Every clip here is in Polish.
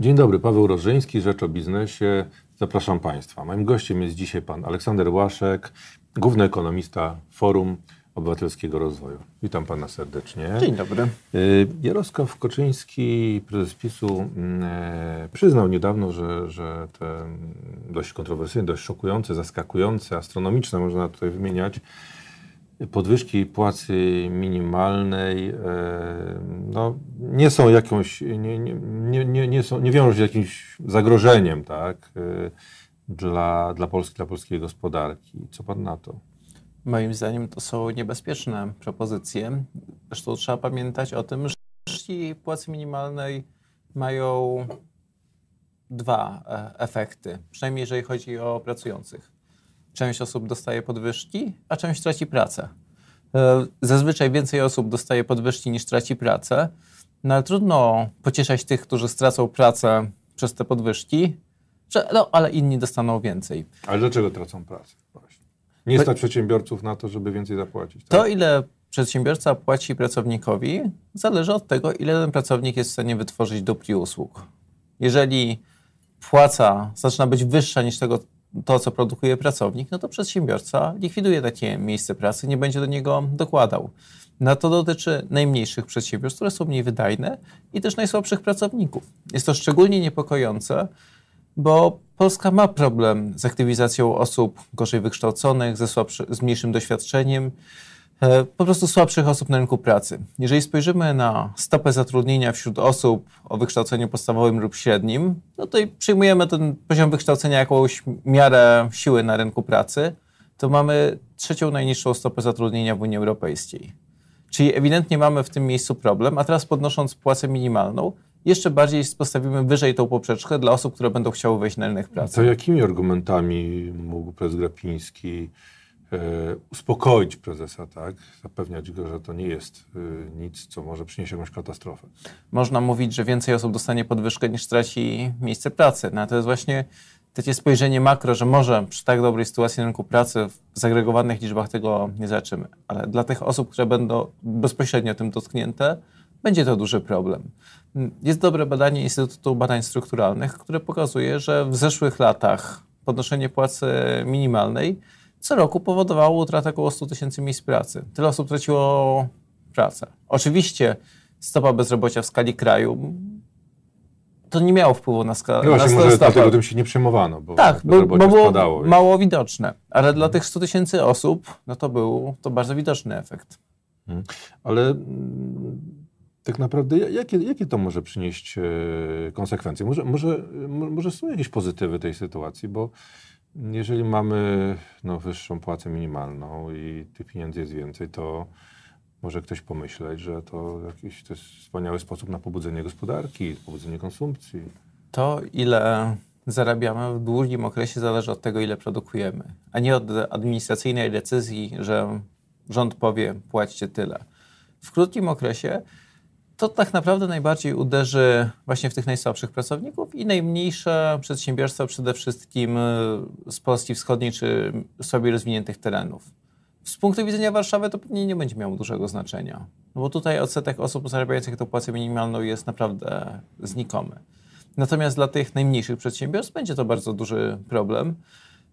Dzień dobry, Paweł Rożyński, Rzecz o Biznesie. Zapraszam Państwa. Moim gościem jest dzisiaj pan Aleksander Łaszek, główny ekonomista Forum Obywatelskiego Rozwoju. Witam Pana serdecznie. Dzień dobry. Y, Jarosław Koczyński, prezes PiSu, mm, e, przyznał niedawno, że, że te mm, dość kontrowersyjne, dość szokujące, zaskakujące, astronomiczne, można tutaj wymieniać, podwyżki płacy minimalnej e, no, nie są jakąś, nie, nie, nie, nie, są, nie wiążą się z jakimś zagrożeniem tak, e, dla, dla Polski, dla polskiej gospodarki. Co pan na to? Moim zdaniem to są niebezpieczne propozycje. Zresztą trzeba pamiętać o tym, że podwyżki płacy minimalnej mają dwa e, efekty, przynajmniej jeżeli chodzi o pracujących. Część osób dostaje podwyżki, a część traci pracę. E, Zazwyczaj więcej osób dostaje podwyżki niż traci pracę, no ale trudno pocieszać tych, którzy stracą pracę przez te podwyżki, że no, ale inni dostaną więcej. Ale dlaczego tracą pracę? Właśnie. Nie stać przedsiębiorców na to, żeby więcej zapłacić. Tak? To, ile przedsiębiorca płaci pracownikowi, zależy od tego, ile ten pracownik jest w stanie wytworzyć dóbr i usług. Jeżeli płaca zaczyna być wyższa niż tego, to, co produkuje pracownik, no to przedsiębiorca likwiduje takie miejsce pracy, nie będzie do niego dokładał. No to dotyczy najmniejszych przedsiębiorstw, które są mniej wydajne i też najsłabszych pracowników. Jest to szczególnie niepokojące, bo Polska ma problem z aktywizacją osób gorzej wykształconych, ze słabszy, z mniejszym doświadczeniem, po prostu słabszych osób na rynku pracy. Jeżeli spojrzymy na stopę zatrudnienia wśród osób o wykształceniu podstawowym lub średnim, no to i przyjmujemy ten poziom wykształcenia jakąś miarę siły na rynku pracy, to mamy trzecią najniższą stopę zatrudnienia w Unii Europejskiej. Czyli ewidentnie mamy w tym miejscu problem, a teraz podnosząc płacę minimalną, jeszcze bardziej postawimy wyżej tą poprzeczkę dla osób, które będą chciały wejść na rynek pracy. To jakimi argumentami mógł prezes Grapiński e, uspokoić prezesa, tak? Zapewniać go, że to nie jest e, nic, co może przynieść jakąś katastrofę? Można mówić, że więcej osób dostanie podwyżkę niż straci miejsce pracy. No, to jest właśnie takie spojrzenie makro, że może przy tak dobrej sytuacji na rynku pracy w zagregowanych liczbach tego nie zaczymy. Ale dla tych osób, które będą bezpośrednio tym dotknięte, będzie to duży problem. Jest dobre badanie Instytutu Badań Strukturalnych, które pokazuje, że w zeszłych latach podnoszenie płacy minimalnej co roku powodowało utratę około 100 tysięcy miejsc pracy. Tyle osób traciło pracę. Oczywiście stopa bezrobocia w skali kraju to nie miało wpływu na skalę. No właśnie, na może stopę. dlatego tym się nie przejmowano, bo Tak, bo, bo było spadało. mało widoczne. Ale dla tych 100 tysięcy osób, no to był to bardzo widoczny efekt. Ale mm, tak naprawdę ja- jakie, jakie to może przynieść e, konsekwencje? Może, może, mo- może są jakieś pozytywy tej sytuacji, bo jeżeli mamy no, wyższą płacę minimalną i tych pieniędzy jest więcej, to może ktoś pomyśleć, że to jakiś to jest wspaniały sposób na pobudzenie gospodarki, pobudzenie konsumpcji. To, ile zarabiamy w długim okresie, zależy od tego, ile produkujemy, a nie od administracyjnej decyzji, że rząd powie, płaćcie tyle. W krótkim okresie to tak naprawdę najbardziej uderzy właśnie w tych najsłabszych pracowników i najmniejsze przedsiębiorstwa, przede wszystkim y, z Polski Wschodniej czy słabiej rozwiniętych terenów. Z punktu widzenia Warszawy to pewnie nie będzie miało dużego znaczenia, no bo tutaj odsetek osób zarabiających tę płacę minimalną jest naprawdę znikomy. Natomiast dla tych najmniejszych przedsiębiorstw będzie to bardzo duży problem.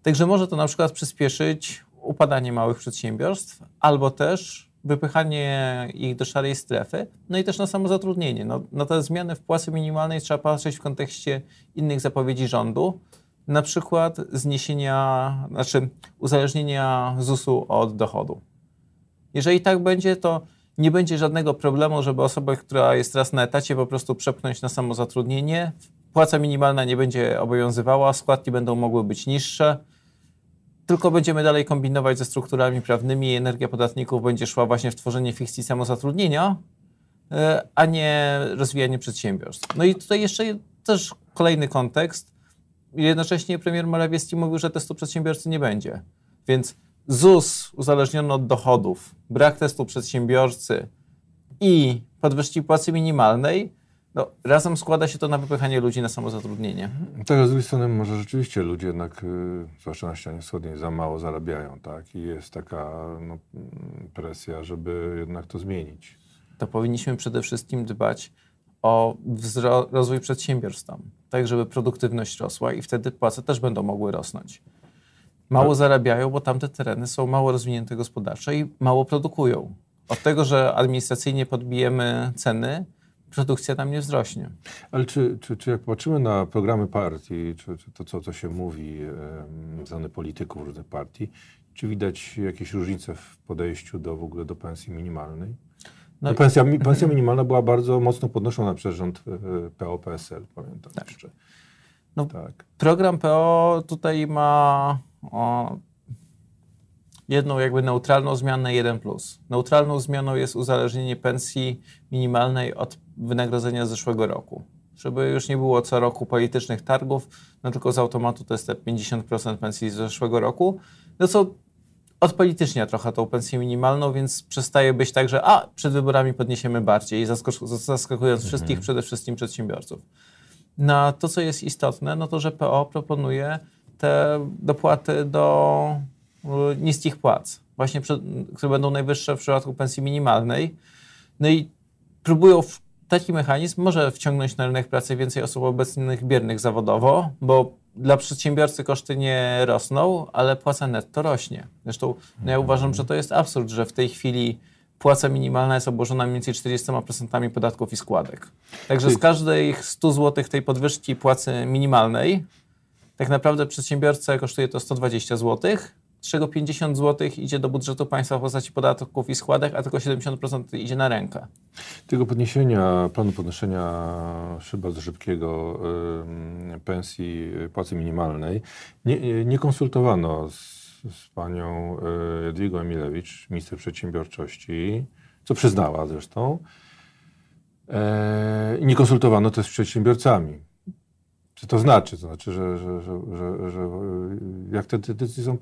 Także może to na przykład przyspieszyć upadanie małych przedsiębiorstw albo też wypychanie ich do szarej strefy, no i też na samozatrudnienie. No, na te zmiany w płacy minimalnej trzeba patrzeć w kontekście innych zapowiedzi rządu, na przykład zniesienia, znaczy uzależnienia ZUS-u od dochodu. Jeżeli tak będzie, to nie będzie żadnego problemu, żeby osobę, która jest teraz na etacie, po prostu przepchnąć na samozatrudnienie. Płaca minimalna nie będzie obowiązywała, składki będą mogły być niższe. Tylko będziemy dalej kombinować ze strukturami prawnymi i energia podatników będzie szła właśnie w tworzenie fikcji samozatrudnienia, e, a nie rozwijanie przedsiębiorstw. No i tutaj jeszcze też kolejny kontekst. Jednocześnie premier Morawiecki mówił, że testu przedsiębiorcy nie będzie. Więc ZUS uzależniony od dochodów, brak testu przedsiębiorcy i podwyżki płacy minimalnej, no, razem składa się to na wypychanie ludzi na samozatrudnienie. Tak, z drugiej strony może rzeczywiście ludzie jednak, y, zwłaszcza na ścianie wschodniej, za mało zarabiają, tak? I jest taka no, presja, żeby jednak to zmienić. To powinniśmy przede wszystkim dbać o rozwój przedsiębiorstw tam, tak żeby produktywność rosła i wtedy płace też będą mogły rosnąć. Mało tak. zarabiają, bo tamte tereny są mało rozwinięte gospodarczo i mało produkują. Od tego, że administracyjnie podbijemy ceny, produkcja tam nie wzrośnie. Ale czy, czy, czy jak patrzymy na programy partii, czy, czy to, co, co się mówi ze strony polityków różnych partii, czy widać jakieś różnice w podejściu do w ogóle do pensji minimalnej? No, no pensja, pensja minimalna była bardzo mocno podnoszona przez rząd e, PO-PSL, pamiętam tak. jeszcze. No, tak. Program PO tutaj ma o, jedną jakby neutralną zmianę, jeden plus. Neutralną zmianą jest uzależnienie pensji minimalnej od wynagrodzenia z zeszłego roku. Żeby już nie było co roku politycznych targów, no tylko z automatu to jest te 50% pensji z zeszłego roku, no co odpolitycznia trochę tą pensję minimalną, więc przestaje być tak, że a, przed wyborami podniesiemy bardziej, zaskakując mhm. wszystkich, przede wszystkim przedsiębiorców. Na to, co jest istotne, no to, że PO proponuje te dopłaty do niskich płac, właśnie, które będą najwyższe w przypadku pensji minimalnej. No i próbują w taki mechanizm może wciągnąć na rynek pracy więcej osób obecnych biernych zawodowo, bo dla przedsiębiorcy koszty nie rosną, ale płaca netto rośnie. Zresztą no ja uważam, że to jest absurd, że w tej chwili płaca minimalna jest obłożona mniej więcej 40% podatków i składek. Także z każdej 100 zł tej podwyżki płacy minimalnej tak naprawdę przedsiębiorcę kosztuje to 120 zł, z czego 50 zł idzie do budżetu państwa w postaci podatków i składek, a tylko 70% idzie na rękę. Tego podniesienia, planu podnoszenia bardzo szybkiego y, pensji płacy minimalnej nie, nie konsultowano z, z panią y, Jadwigą Emilewicz, minister przedsiębiorczości, co przyznała zresztą. E, nie konsultowano też z przedsiębiorcami. Co to znaczy? To znaczy, że, że, że, że, jak te decyzje są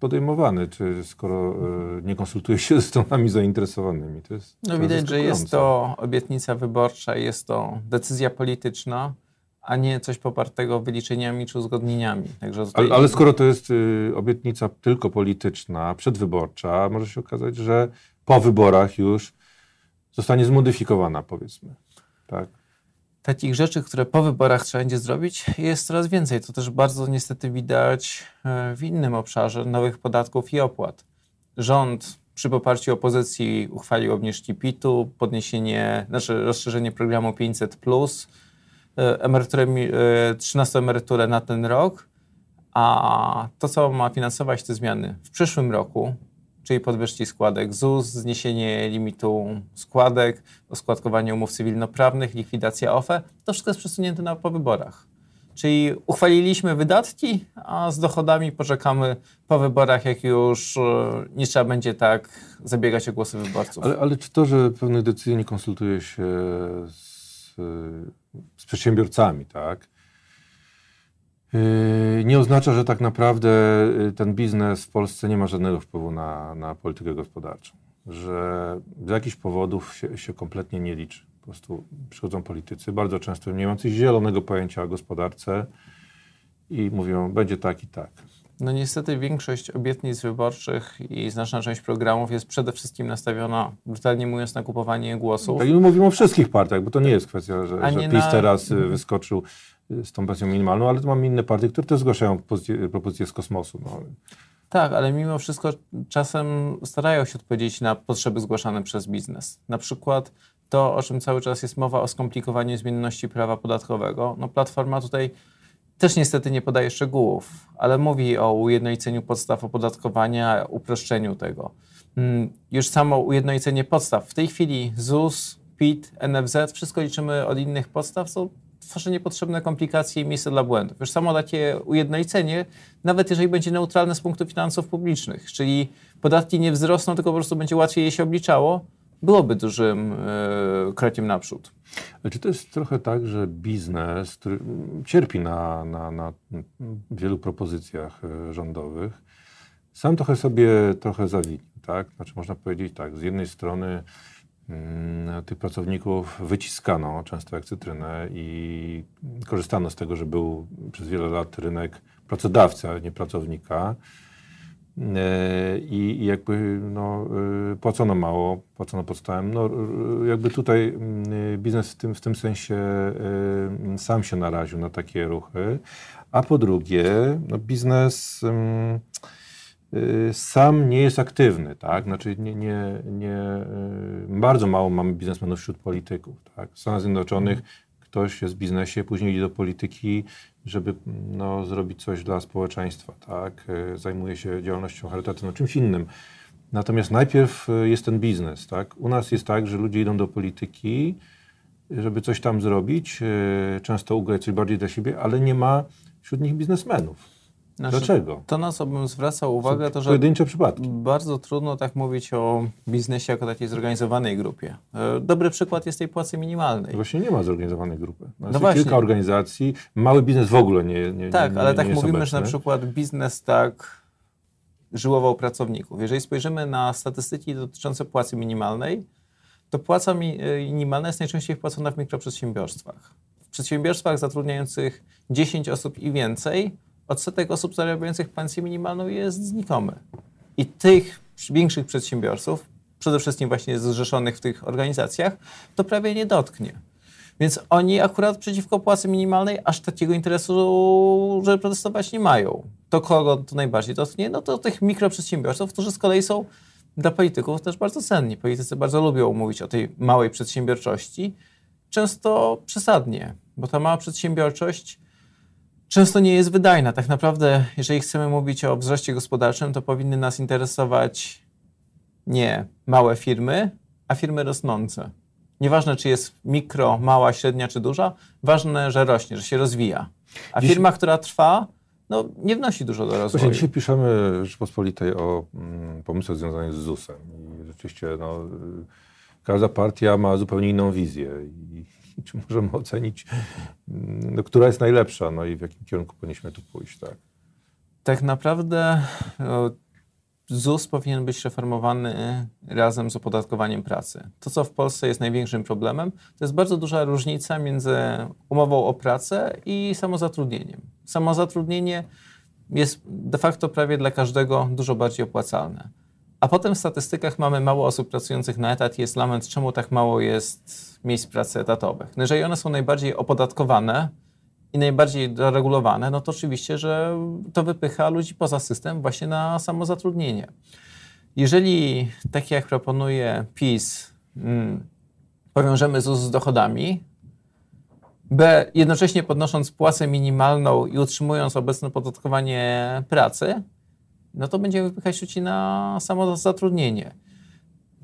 podejmowane, czy skoro e, nie konsultuje się ze stronami zainteresowanymi? To jest no widać, że jest to obietnica wyborcza, jest to decyzja polityczna, a nie coś popartego wyliczeniami czy uzgodnieniami. Ale, ale, skoro to jest y, obietnica tylko polityczna, przedwyborcza, może się okazać, że po wyborach już zostanie zmodyfikowana, powiedzmy. Tak? Takich rzeczy, które po wyborach trzeba będzie zrobić, jest coraz więcej. To też bardzo niestety widać e, w innym obszarze nowych podatków i opłat. Rząd przy poparciu opozycji uchwalił obniżki PIT-u, podniesienie, znaczy rozszerzenie programu 500, e, emeryturę, 13 e, emeryturę na ten rok, a to, co ma finansować te zmiany w przyszłym roku, czyli podwyżki składek ZUS, zniesienie limitu składek, oskładkowanie umów cywilnoprawnych, likwidacja OFE, to wszystko jest przesunięte na po wyborach. Czyli uchwaliliśmy wydatki, a z dochodami poczekamy po wyborach, jak już e, nie trzeba będzie tak zabiegać o głosy wyborców. Ale, ale czy to, że pewnych decyzji nie konsultuje się z, z przedsiębiorcami, tak? Yy, nie oznacza, że tak naprawdę yy, ten biznes w Polsce nie ma żadnego wpływu na, na politykę gospodarczą. Że z jakichś powodów się, się kompletnie nie liczy. Po prostu przychodzą politycy, bardzo często nie mający zielonego pojęcia o gospodarce i mówią, będzie tak i tak. No niestety większość obietnic wyborczych i znaczna część programów jest przede wszystkim nastawiona, brutalnie mówiąc, na kupowanie głosów. Tak, i mówimy o wszystkich partiach, bo to nie jest kwestia, że, że PiS na... teraz y, wyskoczył z tą pensją minimalną, ale to mamy inne partie, które też zgłaszają propozycje, propozycje z kosmosu. No. Tak, ale mimo wszystko czasem starają się odpowiedzieć na potrzeby zgłaszane przez biznes. Na przykład to, o czym cały czas jest mowa, o skomplikowaniu zmienności prawa podatkowego. No, Platforma tutaj też niestety nie podaje szczegółów, ale mówi o ujednoliceniu podstaw opodatkowania, uproszczeniu tego. Mm, już samo ujednolicenie podstaw. W tej chwili ZUS, PIT, NFZ, wszystko liczymy od innych podstaw, co tworzy niepotrzebne komplikacje i miejsce dla błędów. Już samo takie ujednolicenie, nawet jeżeli będzie neutralne z punktu finansów publicznych, czyli podatki nie wzrosną, tylko po prostu będzie łatwiej je się obliczało, byłoby dużym yy, krokiem naprzód. Czy to jest trochę tak, że biznes, który cierpi na, na, na wielu propozycjach e, rządowych, sam trochę sobie trochę zawinił, tak? Znaczy można powiedzieć tak, z jednej strony Mm, tych pracowników wyciskano często jak cytrynę i korzystano z tego, że był przez wiele lat rynek pracodawcy, ale nie pracownika. I, jakby no, e, płacono mało, płacono podstawem. No, jakby tutaj mm, biznes w tym, w tym sensie sam się naraził na takie ruchy. A po drugie, no, biznes mm, sam nie jest aktywny, tak? Znaczy nie, nie, nie, bardzo mało mamy biznesmenów wśród polityków, tak? W Stanach Zjednoczonych ktoś jest w biznesie, później idzie do polityki, żeby no, zrobić coś dla społeczeństwa, tak? E, zajmuje się działalnością charytatywną, czymś innym. Natomiast najpierw e, jest ten biznes, tak? U nas jest tak, że ludzie idą do polityki, żeby coś tam zrobić, e, często ugrać coś bardziej dla siebie, ale nie ma wśród nich biznesmenów. Znaczy, Dlaczego? To, na co bym zwracał uwagę, to, że pojedyncze przypadki. bardzo trudno tak mówić o biznesie jako takiej zorganizowanej grupie. E, dobry przykład jest tej płacy minimalnej. Właśnie nie ma zorganizowanej grupy. No, no właśnie. kilka organizacji, mały biznes w ogóle nie nie Tak, nie, ale tak nie mówimy, obecny. że na przykład biznes tak żyłował pracowników. Jeżeli spojrzymy na statystyki dotyczące płacy minimalnej, to płaca e, minimalna jest najczęściej wpłacona w mikroprzedsiębiorstwach. W przedsiębiorstwach zatrudniających 10 osób i więcej odsetek osób zarabiających pensję minimalną jest znikomy. I tych większych przedsiębiorców, przede wszystkim właśnie zrzeszonych w tych organizacjach, to prawie nie dotknie. Więc oni akurat przeciwko płacy minimalnej aż takiego interesu, żeby protestować nie mają. To kogo to najbardziej dotknie? No to tych mikroprzedsiębiorców, którzy z kolei są dla polityków też bardzo cenni. Politycy bardzo lubią mówić o tej małej przedsiębiorczości, często przesadnie, bo ta mała przedsiębiorczość często nie jest wydajna. Tak naprawdę, jeżeli chcemy mówić o wzroście gospodarczym, to powinny nas interesować nie małe firmy, a firmy rosnące. Nieważne, czy jest mikro, mała, średnia czy duża, ważne, że rośnie, że się rozwija. A Dziś... firma, która trwa, no, nie wnosi dużo do rozwoju. Właśnie dzisiaj piszemy w Rzeczpospolitej o mm, pomysłach związanych z ZUS-em. I rzeczywiście no, każda partia ma zupełnie inną wizję. I czy możemy ocenić, mm, no, która jest najlepsza, no i w jakim kierunku powinniśmy tu pójść, tak? Tak naprawdę no, ZUS powinien być reformowany razem z opodatkowaniem pracy. To, co w Polsce jest największym problemem, to jest bardzo duża różnica między umową o pracę i samozatrudnieniem. Samozatrudnienie jest de facto prawie dla każdego dużo bardziej opłacalne. A potem w statystykach mamy mało osób pracujących na etat jest lament, czemu tak mało jest miejsc pracy etatowych. No jeżeli one są najbardziej opodatkowane i najbardziej doregulowane, no to oczywiście, że to wypycha ludzi poza system właśnie na samozatrudnienie. Jeżeli, tak jak proponuje PiS, hmm, powiążemy ZUS z dochodami, B, jednocześnie podnosząc płacę minimalną i utrzymując obecne podatkowanie pracy, no to będziemy wypychać ludzi na samozatrudnienie.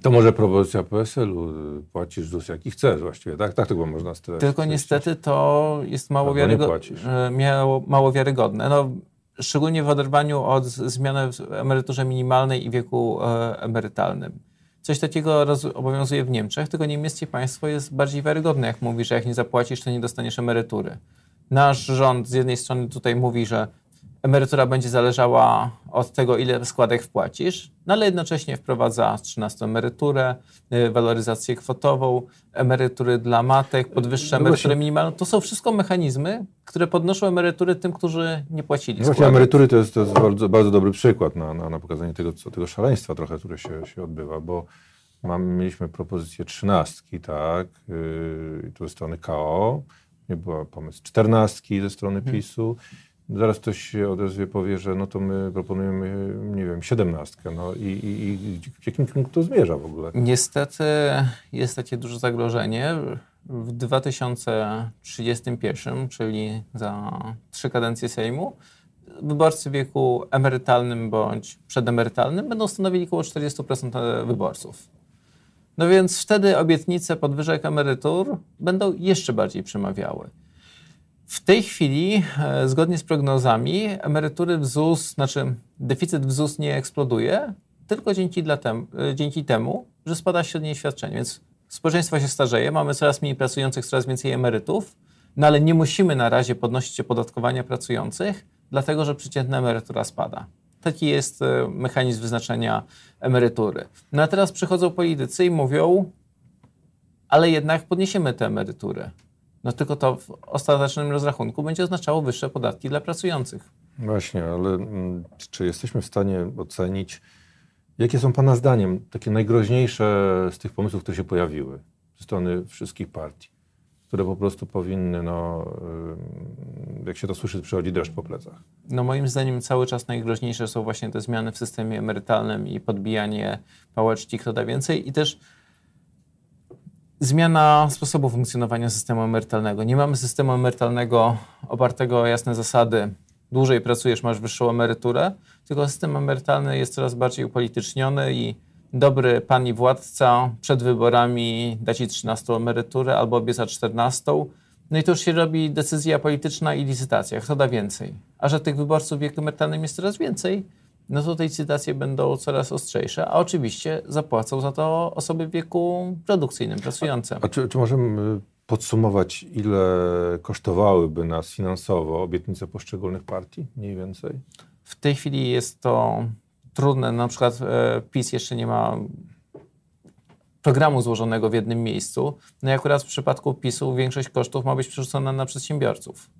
To może propozycja PSL-u, płacisz ZUS jaki chcesz właściwie, tak? Tak tego można stwierdzić. Tylko niestety to jest mało, wiarygodne, mało, mało wiarygodne. No, szczególnie w oderwaniu od zmiany w emeryturze minimalnej i wieku e, emerytalnym. Coś takiego obowiązuje w Niemczech, tylko niemieckie państwo jest bardziej wiarygodne, jak mówi, że jak nie zapłacisz, to nie dostaniesz emerytury. Nasz rząd z jednej strony tutaj mówi, że emerytura będzie zależała od tego, ile składek wpłacisz, no ale jednocześnie wprowadza 13 emeryturę, y, waloryzację kwotową, emerytury dla matek, podwyższa no emeryturę minimalną. To są wszystko mechanizmy, które podnoszą emerytury tym, którzy nie płacili. No właśnie emerytury to jest, to jest bardzo, bardzo, dobry przykład na, na, na pokazanie tego, co, tego szaleństwa trochę, które się, się odbywa, bo mam, mieliśmy propozycję trzynastki, tak, yy, tu ze strony KO, nie była pomysł czternastki ze strony hmm. PiSu. Zaraz ktoś się odezwie, powie, że no to my proponujemy, nie wiem, siedemnastkę. No i, i, i w jakim kierunku to zmierza w ogóle? Niestety jest takie duże zagrożenie. W 2031, czyli za trzy kadencje Sejmu, wyborcy w wieku emerytalnym bądź przedemerytalnym będą stanowili około 40% wyborców. No więc wtedy obietnice podwyżek emerytur będą jeszcze bardziej przemawiały. W tej chwili, e, zgodnie z prognozami, emerytury w ZUS, znaczy deficyt w ZUS nie eksploduje, tylko dzięki, tem, e, dzięki temu, że spada średnie świadczenie. Więc społeczeństwo się starzeje, mamy coraz mniej pracujących, coraz więcej emerytów, no ale nie musimy na razie podnosić opodatkowania pracujących, dlatego że przeciętna emerytura spada. Taki jest e, mechanizm wyznaczenia emerytury. No a teraz przychodzą politycy i mówią, ale jednak podniesiemy te emerytury no tylko to w ostatecznym rozrachunku będzie oznaczało wyższe podatki dla pracujących. Właśnie, ale mm, czy jesteśmy w stanie ocenić, jakie są Pana zdaniem takie najgroźniejsze z tych pomysłów, które się pojawiły ze strony wszystkich partii, które po prostu powinny, no, jak się to słyszy, przychodzi deszcz po plecach? No moim zdaniem cały czas najgroźniejsze są właśnie te zmiany w systemie emerytalnym i podbijanie pałeczki, kto da więcej i też zmiana sposobu funkcjonowania systemu emerytalnego. Nie mamy systemu emerytalnego opartego o jasne zasady. Dłużej pracujesz, masz wyższą emeryturę, tylko system emerytalny jest coraz bardziej upolityczniony i dobry pan i władca przed wyborami da ci 13 emeryturę albo obieca 14. No i to już się robi decyzja polityczna i licytacja. Kto da więcej? A że tych wyborców w wieku emerytalnym jest coraz więcej, no to te licytacje będą coraz ostrzejsze, a oczywiście zapłacą za to osoby w wieku produkcyjnym, pracujące. A czy, czy możemy podsumować, ile kosztowałyby nas finansowo obietnice poszczególnych partii, mniej więcej? W tej chwili jest to trudne. Na przykład e, PiS jeszcze nie ma programu złożonego w jednym miejscu. No i akurat w przypadku PiSu większość kosztów ma być przerzucona na przedsiębiorców.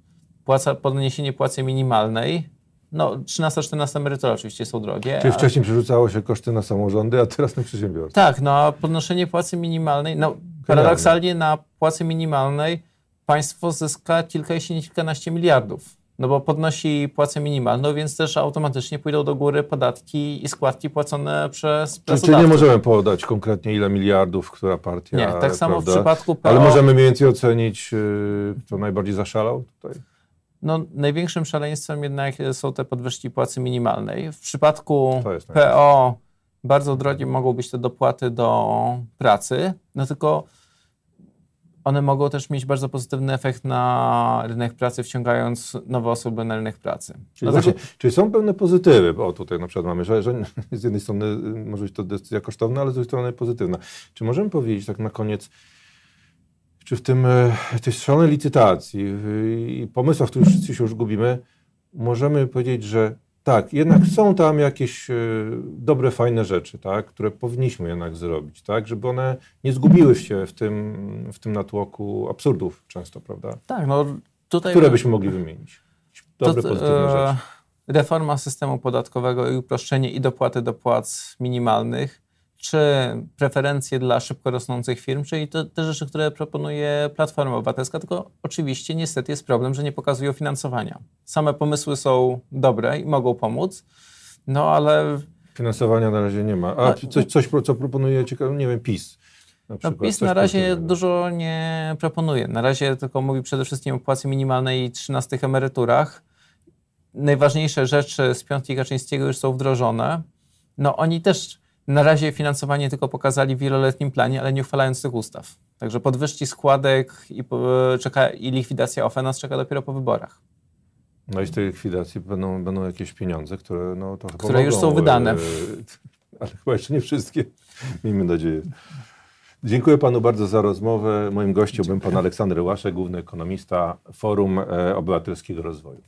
Płaca, podniesienie płacy minimalnej, no 13-14 emerytury oczywiście są drogie. Czyli wcześniej przerzucało się koszty na samorządy, a teraz na przedsiębiorców. Tak, no a podnoszenie płacy minimalnej, no paradoksalnie na płacy minimalnej państwo zyska kilka, jeśli nie kilkanaście miliardów. No bo podnosi płacę minimalną, więc też automatycznie pójdą do góry podatki i składki płacone przez pracodawców. nie możemy podać konkretnie, ile miliardów, która partia. Nie, tak samo w prawda? przypadku PO. Ale możemy mniej więcej ocenić, yy, kto najbardziej zaszalał tutaj. No, największym szaleństwem jednak są te podwyżki płacy minimalnej. W przypadku PO bardzo drogie mogą być te dopłaty do pracy, no tylko one mogą też mieć bardzo pozytywny efekt na rynek pracy, wciągając nowe osoby na rynek pracy. Czyli, No właśnie, czyli są pewne pozytywy, bo tutaj na przykład mamy, że, że z jednej strony y, może być to decyzja kosztowna, ale z drugiej strony pozytywna. Czy możemy powiedzieć tak na koniec, czy w tym, e, tej szalonej licytacji i pomysłach, w których wszyscy się już gubimy, możemy powiedzieć, że tak, jednak są tam jakieś e, dobre, fajne rzeczy, tak, które powinniśmy jednak zrobić, tak, żeby one nie zgubiły się w tym, w tym natłoku absurdów często, prawda? Tak, no tutaj... Które byśmy mogli wymienić? Dobre, to, pozytywne e, rzeczy. Reforma systemu podatkowego i uproszczenie i dopłaty do płac minimalnych, czy preferencje dla szybko rosnących firm, czyli to, te rzeczy, które proponuje Platforma Obywatelska, tylko oczywiście niestety jest problem, że nie pokazują finansowania. Same pomysły są dobre i mogą pomóc, no ale Finansowania na razie nie ma. A No, coś, coś co proponuje ciekawe, nie wiem, PiS. Na No, PiS na razie pozytywnego. dużo nie proponuje. Na razie tylko mówi przede wszystkim o płacy minimalnej i 13 emeryturach. Najważniejsze rzeczy z piątki Kaczyńskiego już są wdrożone. No oni też na razie finansowanie tylko pokazali w wieloletnim planie, ale nie uchwalając tych ustaw. Także podwyżki składek i, czeka, i likwidacja OFE nas czeka dopiero po wyborach. No i z tej likwidacji będą, będą jakieś pieniądze, które no to chyba Które już mogą, są wydane. e, ale chyba jeszcze nie wszystkie. Miejmy nadzieję. Dziękuję panu bardzo za rozmowę. Moim gościem był pan Aleksander Łaszek, główny ekonomista Forum e, Obywatelskiego Rozwoju.